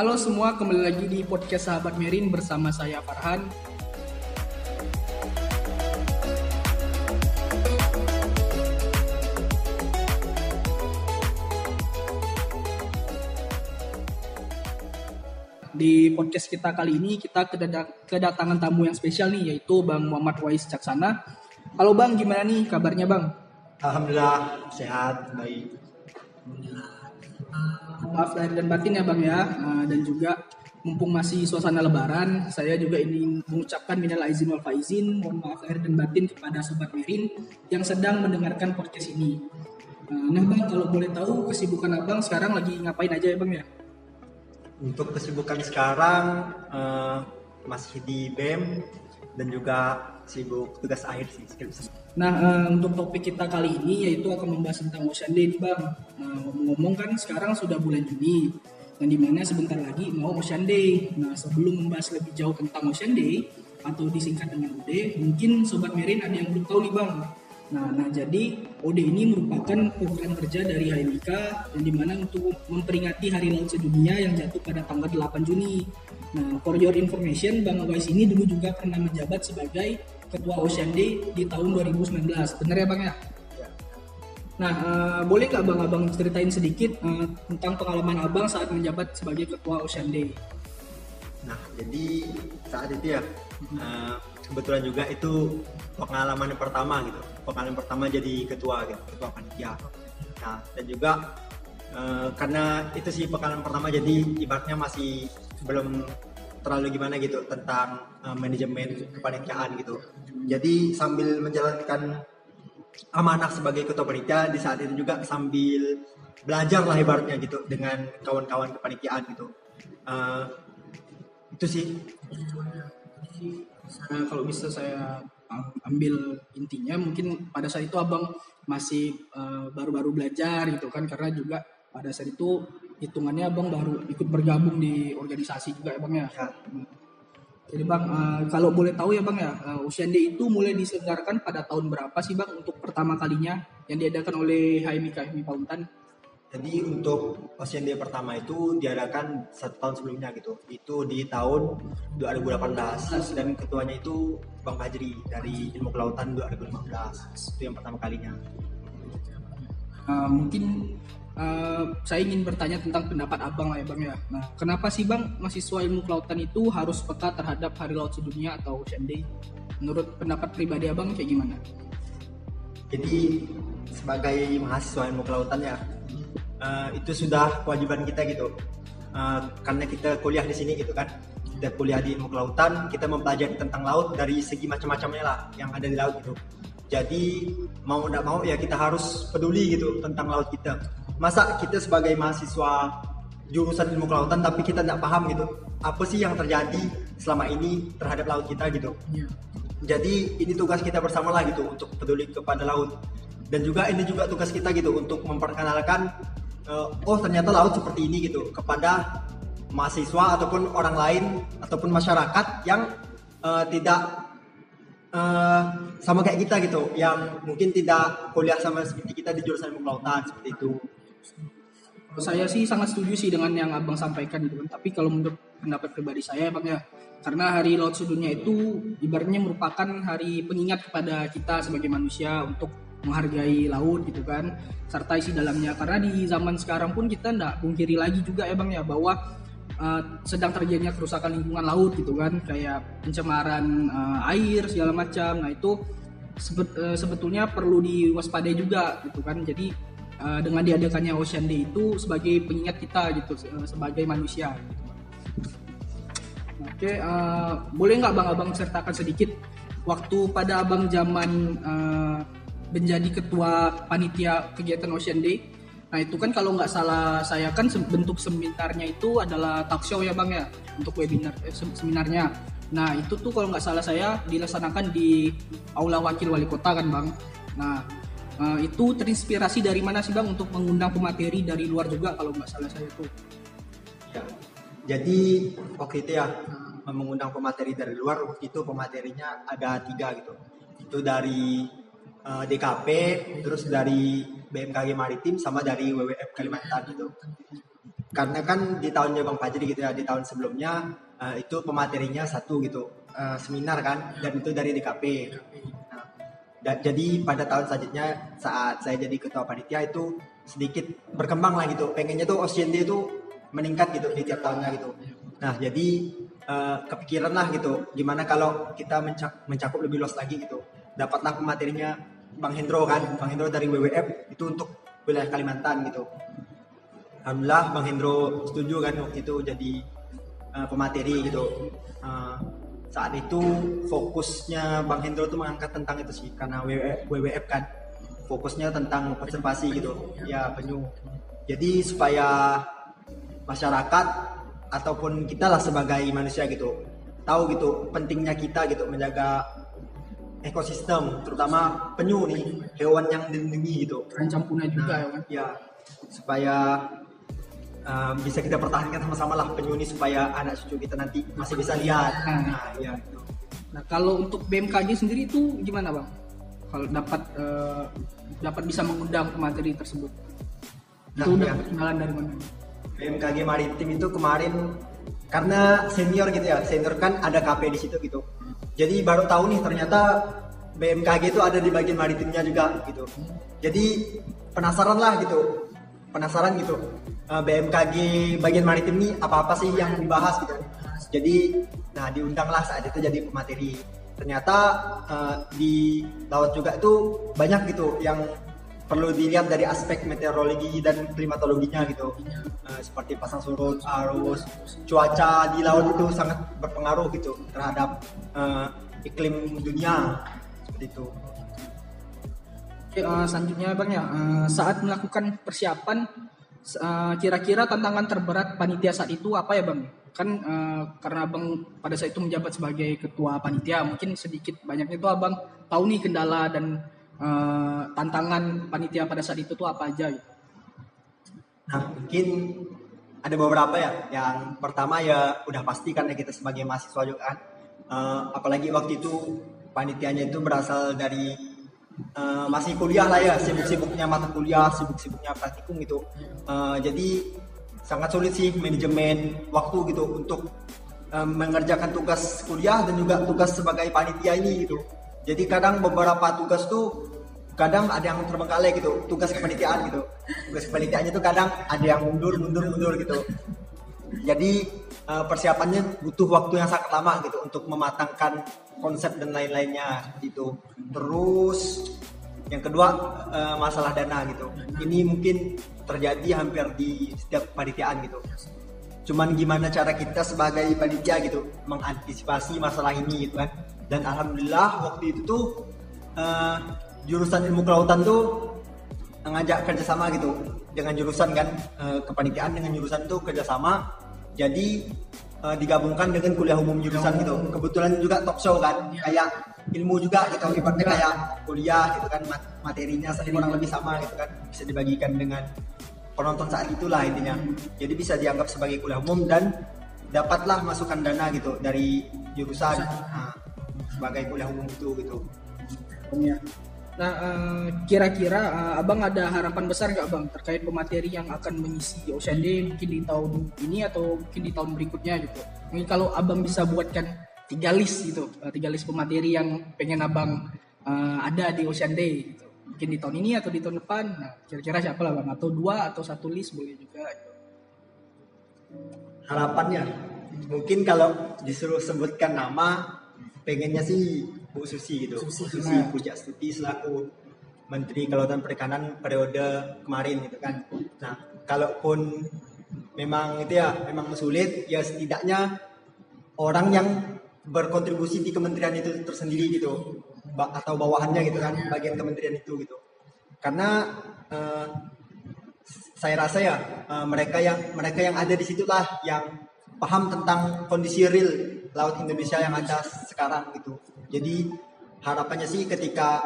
Halo semua, kembali lagi di podcast Sahabat Merin bersama saya Farhan. Di podcast kita kali ini kita kedatangan tamu yang spesial nih yaitu Bang Muhammad Wais Caksana. Halo Bang, gimana nih kabarnya Bang? Alhamdulillah sehat, baik. Maaf lahir dan batin ya Bang ya. Nah, dan juga mumpung masih suasana lebaran, saya juga ingin mengucapkan minal aizin wal faizin, mohon maaf lahir dan batin kepada sobat Merin yang sedang mendengarkan podcast ini. Nah Bang, kalau boleh tahu kesibukan Abang sekarang lagi ngapain aja ya Bang ya? Untuk kesibukan sekarang uh, masih di BEM dan juga sibuk tugas akhir sih skripsi. Nah uh, untuk topik kita kali ini yaitu akan membahas tentang Ocean Day nih bang. Nah ngomong-ngomong kan sekarang sudah bulan Juni dan di mana sebentar lagi mau Ocean Day. Nah sebelum membahas lebih jauh tentang Ocean Day atau disingkat dengan UD, mungkin sobat Merin ada yang belum tahu nih bang Nah, nah jadi OD ini merupakan program kerja dari HMIK yang di mana untuk memperingati Hari Laut Sedunia yang jatuh pada tanggal 8 Juni. Nah, for your information, Bang Awais ini dulu juga pernah menjabat sebagai Ketua Day di tahun 2019. Benar ya Bang ya? Nah, uh, boleh nggak Bang Abang ceritain sedikit uh, tentang pengalaman Abang saat menjabat sebagai Ketua Day? Nah, jadi saat itu ya, uh, kebetulan juga itu pengalaman yang pertama gitu. Pengalaman pertama jadi ketua gitu ketua panitia. Nah dan juga uh, karena itu sih pengalaman pertama jadi ibaratnya masih belum terlalu gimana gitu tentang uh, manajemen kepanitiaan gitu. Jadi sambil menjalankan amanah sebagai ketua panitia di saat itu juga sambil belajar lah ibaratnya gitu dengan kawan-kawan kepanitiaan gitu. Uh, itu sih Nah, kalau bisa saya ambil intinya mungkin pada saat itu abang masih eh, baru-baru uh, belajar gitu kan karena juga pada saat itu hitungannya abang baru ikut bergabung di organisasi juga ya bang ya. ya. Jadi bang uh, kalau boleh tahu ya bang ya uh, itu mulai diselenggarakan pada tahun berapa sih bang untuk pertama kalinya yang diadakan oleh HMI KMI Pauntan? Jadi untuk Ocean Day pertama itu diadakan satu tahun sebelumnya gitu. Itu di tahun 2018 dan ketuanya itu Bang Fajri dari Ilmu Kelautan 2015. Itu yang pertama kalinya. Uh, mungkin uh, saya ingin bertanya tentang pendapat abang lah ya bang ya. Nah, kenapa sih bang mahasiswa ilmu kelautan itu harus peka terhadap Hari Laut Sedunia atau Ocean Day? Menurut pendapat pribadi abang kayak gimana? Jadi sebagai mahasiswa ilmu kelautan ya, uh, itu sudah kewajiban kita gitu. Uh, karena kita kuliah di sini gitu kan. Kita kuliah di ilmu kelautan kita mempelajari tentang laut dari segi macam-macamnya lah yang ada di laut gitu. Jadi mau tidak mau ya kita harus peduli gitu tentang laut kita. Masa kita sebagai mahasiswa jurusan ilmu kelautan tapi kita tidak paham gitu apa sih yang terjadi selama ini terhadap laut kita gitu. Yeah. jadi ini tugas kita bersama lah gitu untuk peduli kepada laut. Dan juga ini juga tugas kita gitu untuk memperkenalkan oh ternyata laut seperti ini gitu kepada mahasiswa ataupun orang lain ataupun masyarakat yang uh, tidak uh, sama kayak kita gitu yang mungkin tidak kuliah sama seperti kita di jurusan ilmu kelautan seperti itu. Saya sih sangat setuju sih dengan yang abang sampaikan gitu kan. Tapi kalau menurut pendapat pribadi saya bang ya, karena Hari Laut Sedunia itu ibaratnya merupakan hari pengingat kepada kita sebagai manusia untuk menghargai laut gitu kan serta isi dalamnya. Karena di zaman sekarang pun kita ndak pungkiri lagi juga ya bang ya bahwa uh, sedang terjadinya kerusakan lingkungan laut gitu kan kayak pencemaran uh, air segala macam. Nah itu sebet, uh, sebetulnya perlu diwaspadai juga gitu kan. Jadi uh, dengan diadakannya Ocean Day itu sebagai pengingat kita gitu uh, sebagai manusia gitu. Oke, uh, boleh nggak bang abang ceritakan sedikit waktu pada abang zaman uh, menjadi ketua panitia kegiatan Ocean Day. Nah itu kan kalau nggak salah saya kan bentuk seminarnya itu adalah talk show ya bang ya untuk webinar eh, seminarnya. Nah itu tuh kalau nggak salah saya dilaksanakan di aula wakil wali kota kan bang. Nah uh, itu terinspirasi dari mana sih bang untuk mengundang pemateri dari luar juga kalau nggak salah saya tuh. Ya. Jadi waktu itu ya mengundang pemateri dari luar waktu itu pematerinya ada tiga gitu. Itu dari uh, eh, DKP, terus dari BMKG Maritim sama dari WWF Kalimantan gitu. karena kan di tahunnya Bang Fajri gitu ya di tahun sebelumnya uh, itu pematerinya satu gitu uh, seminar kan dan itu dari DKP. Nah, da, jadi pada tahun selanjutnya saat saya jadi ketua panitia itu sedikit berkembang lah gitu. Pengennya tuh OCND itu meningkat gitu di tiap tahunnya gitu. Nah jadi uh, kepikiran lah gitu gimana kalau kita mencakup lebih luas lagi gitu. Dapatlah pematerinya Bang Hendro kan, Bang Hendro dari WWF itu untuk wilayah Kalimantan gitu. Alhamdulillah Bang Hendro setuju kan waktu itu jadi uh, pemateri gitu. Uh, saat itu fokusnya Bang Hendro tuh mengangkat tentang itu sih karena WWF, WWF kan fokusnya tentang konservasi gitu ya penyu jadi supaya masyarakat ataupun kita lah sebagai manusia gitu tahu gitu pentingnya kita gitu menjaga ekosistem terutama penyu nih hewan yang dilindungi gitu. Terancam punah juga nah, ya kan ya supaya uh, bisa kita pertahankan sama-sama lah penyu ini supaya anak cucu kita nanti masih bisa lihat. Nah, nah ya nah kalau untuk BMKG sendiri itu gimana bang? Kalau dapat uh, dapat bisa mengundang materi tersebut. Nah, itu udah ya. perkenalan dari mana? BMKG Maritim itu kemarin karena senior gitu ya senior kan ada KP di situ gitu. Jadi baru tahu nih ternyata BMKG itu ada di bagian maritimnya juga gitu. Jadi penasaran lah gitu penasaran gitu. Eh, BMKG bagian maritim ini apa apa sih yang dibahas gitu. Jadi nah diundanglah saat itu jadi pemateri. Ternyata uh, di laut juga itu banyak gitu yang perlu dilihat dari aspek meteorologi dan klimatologinya gitu. Uh, seperti pasang surut arus cuaca di laut itu sangat berpengaruh gitu terhadap uh, iklim dunia. Seperti itu. Oke, uh, selanjutnya bang ya. Uh, saat melakukan persiapan uh, kira-kira tantangan terberat panitia saat itu apa ya bang? Kan uh, karena abang pada saat itu menjabat sebagai ketua panitia mungkin sedikit banyaknya itu abang tahu nih kendala dan uh, tantangan panitia pada saat itu tuh apa aja gitu? Nah mungkin ada beberapa ya. Yang pertama ya udah pasti karena kita sebagai mahasiswa juga kan. Uh, apalagi waktu itu panitianya itu berasal dari uh, masih kuliah lah ya, sibuk-sibuknya mata kuliah, sibuk-sibuknya praktikum gitu. Uh, jadi sangat sulit sih manajemen waktu gitu untuk um, mengerjakan tugas kuliah dan juga tugas sebagai panitia ini gitu. Jadi kadang beberapa tugas tuh kadang ada yang terbengkalai gitu tugas kepanitiaan gitu. Tugas kepanitiaannya tuh kadang ada yang mundur mundur mundur gitu. Jadi uh, persiapannya butuh waktu yang sangat lama gitu untuk mematangkan konsep dan lain-lainnya gitu terus yang kedua uh, masalah dana gitu. Ini mungkin terjadi hampir di setiap panitiaan gitu. Cuman gimana cara kita sebagai panitia gitu mengantisipasi masalah ini gitu kan dan alhamdulillah waktu itu tuh uh, jurusan ilmu kelautan tuh ngajak kerjasama gitu. Dengan jurusan kan uh, kepanitiaan dengan jurusan tuh kerjasama. Jadi uh, digabungkan dengan kuliah umum jurusan gitu. Kebetulan juga top show kan kayak ilmu juga gitu. Ibaratnya kayak kuliah gitu kan materinya kurang lebih sama gitu kan. Bisa dibagikan dengan penonton saat itulah intinya. Jadi bisa dianggap sebagai kuliah umum dan dapatlah masukan dana gitu dari jurusan. Nah, sebagai kuliah umum itu gitu Nah, uh, kira-kira uh, abang ada harapan besar nggak bang terkait pemateri yang akan mengisi Ocean Day mungkin di tahun ini atau mungkin di tahun berikutnya gitu? Mungkin kalau abang bisa buatkan tiga list gitu, uh, tiga list pemateri yang pengen abang uh, ada di Ocean Day gitu. Mungkin di tahun ini atau di tahun depan. Nah, kira-kira siapa lah bang? Atau dua atau satu list boleh juga. Gitu. Harapannya, mungkin kalau disuruh sebutkan nama, pengennya sih Bu Susi gitu. Susi, Susi Puja Stuti selaku Menteri Kelautan Perikanan periode kemarin gitu kan. Nah, kalaupun memang itu ya memang sulit ya setidaknya orang yang berkontribusi di kementerian itu tersendiri gitu atau bawahannya gitu kan bagian kementerian itu gitu karena uh, saya rasa ya uh, mereka yang mereka yang ada di situlah yang paham tentang kondisi real laut Indonesia yang ada sekarang gitu jadi harapannya sih ketika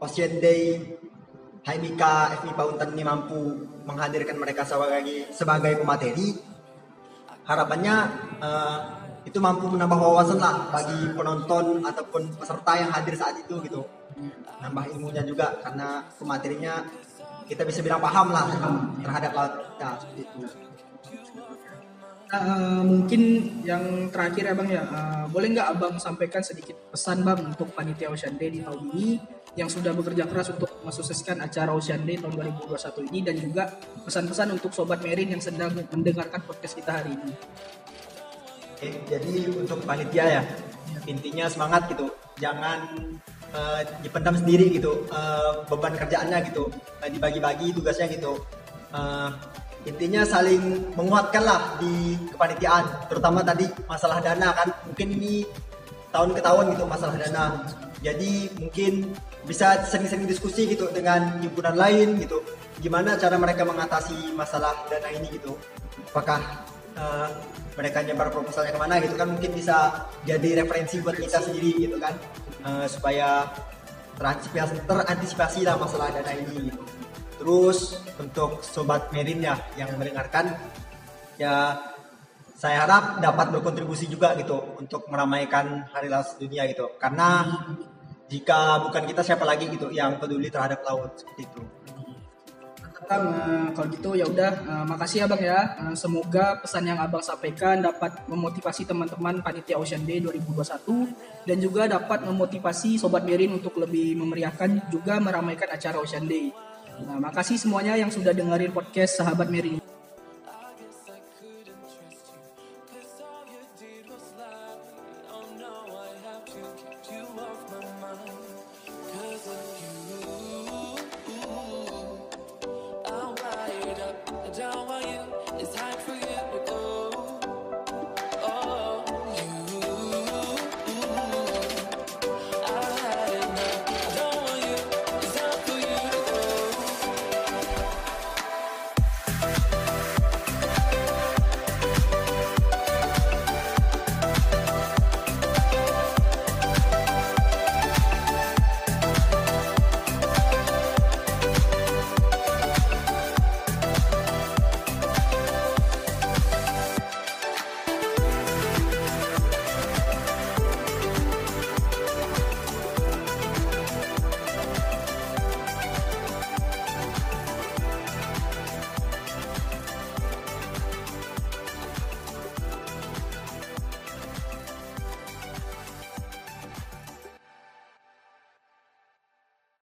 Ocean Day HMIK, FMI Pauntan ini mampu menghadirkan mereka sebagai sebagai pemateri, harapannya uh, itu mampu menambah wawasan lah bagi penonton ataupun peserta yang hadir saat itu gitu. Nambah ilmunya juga karena pematerinya kita bisa bilang paham lah terhadap laut ya, itu. Nah, mungkin yang terakhir ya bang ya, uh, boleh nggak abang sampaikan sedikit pesan bang untuk panitia Ocean Day di tahun ini yang sudah bekerja keras untuk mensukseskan acara Ocean Day tahun 2021 ini dan juga pesan-pesan untuk sobat Merin yang sedang mendengarkan podcast kita hari ini. Oke, jadi untuk panitia ya, intinya semangat gitu, jangan uh, dipendam sendiri gitu, uh, beban kerjaannya gitu, dibagi-bagi tugasnya gitu. Uh, intinya saling menguatkan lah di kepanitiaan terutama tadi masalah dana kan. Mungkin ini tahun ke tahun gitu masalah dana. Jadi mungkin bisa sering-sering diskusi gitu dengan himpunan lain gitu. Gimana cara mereka mengatasi masalah dana ini gitu. Apakah uh, mereka nyebar proposalnya ke mana gitu kan mungkin bisa jadi referensi buat kita sendiri gitu kan. Uh, supaya terantisipasi terantisipasi lah masalah dana ini gitu. Terus untuk sobat Merin ya yang mendengarkan ya saya harap dapat berkontribusi juga gitu untuk meramaikan Hari Laut Dunia gitu. Karena jika bukan kita siapa lagi gitu yang peduli terhadap laut seperti itu. Bang, uh, kalau gitu ya udah uh, makasih ya Bang ya. Uh, semoga pesan yang Abang sampaikan dapat memotivasi teman-teman panitia Ocean Day 2021 dan juga dapat memotivasi sobat Merin untuk lebih memeriahkan juga meramaikan acara Ocean Day. Nah, makasih semuanya yang sudah dengerin podcast Sahabat Mary.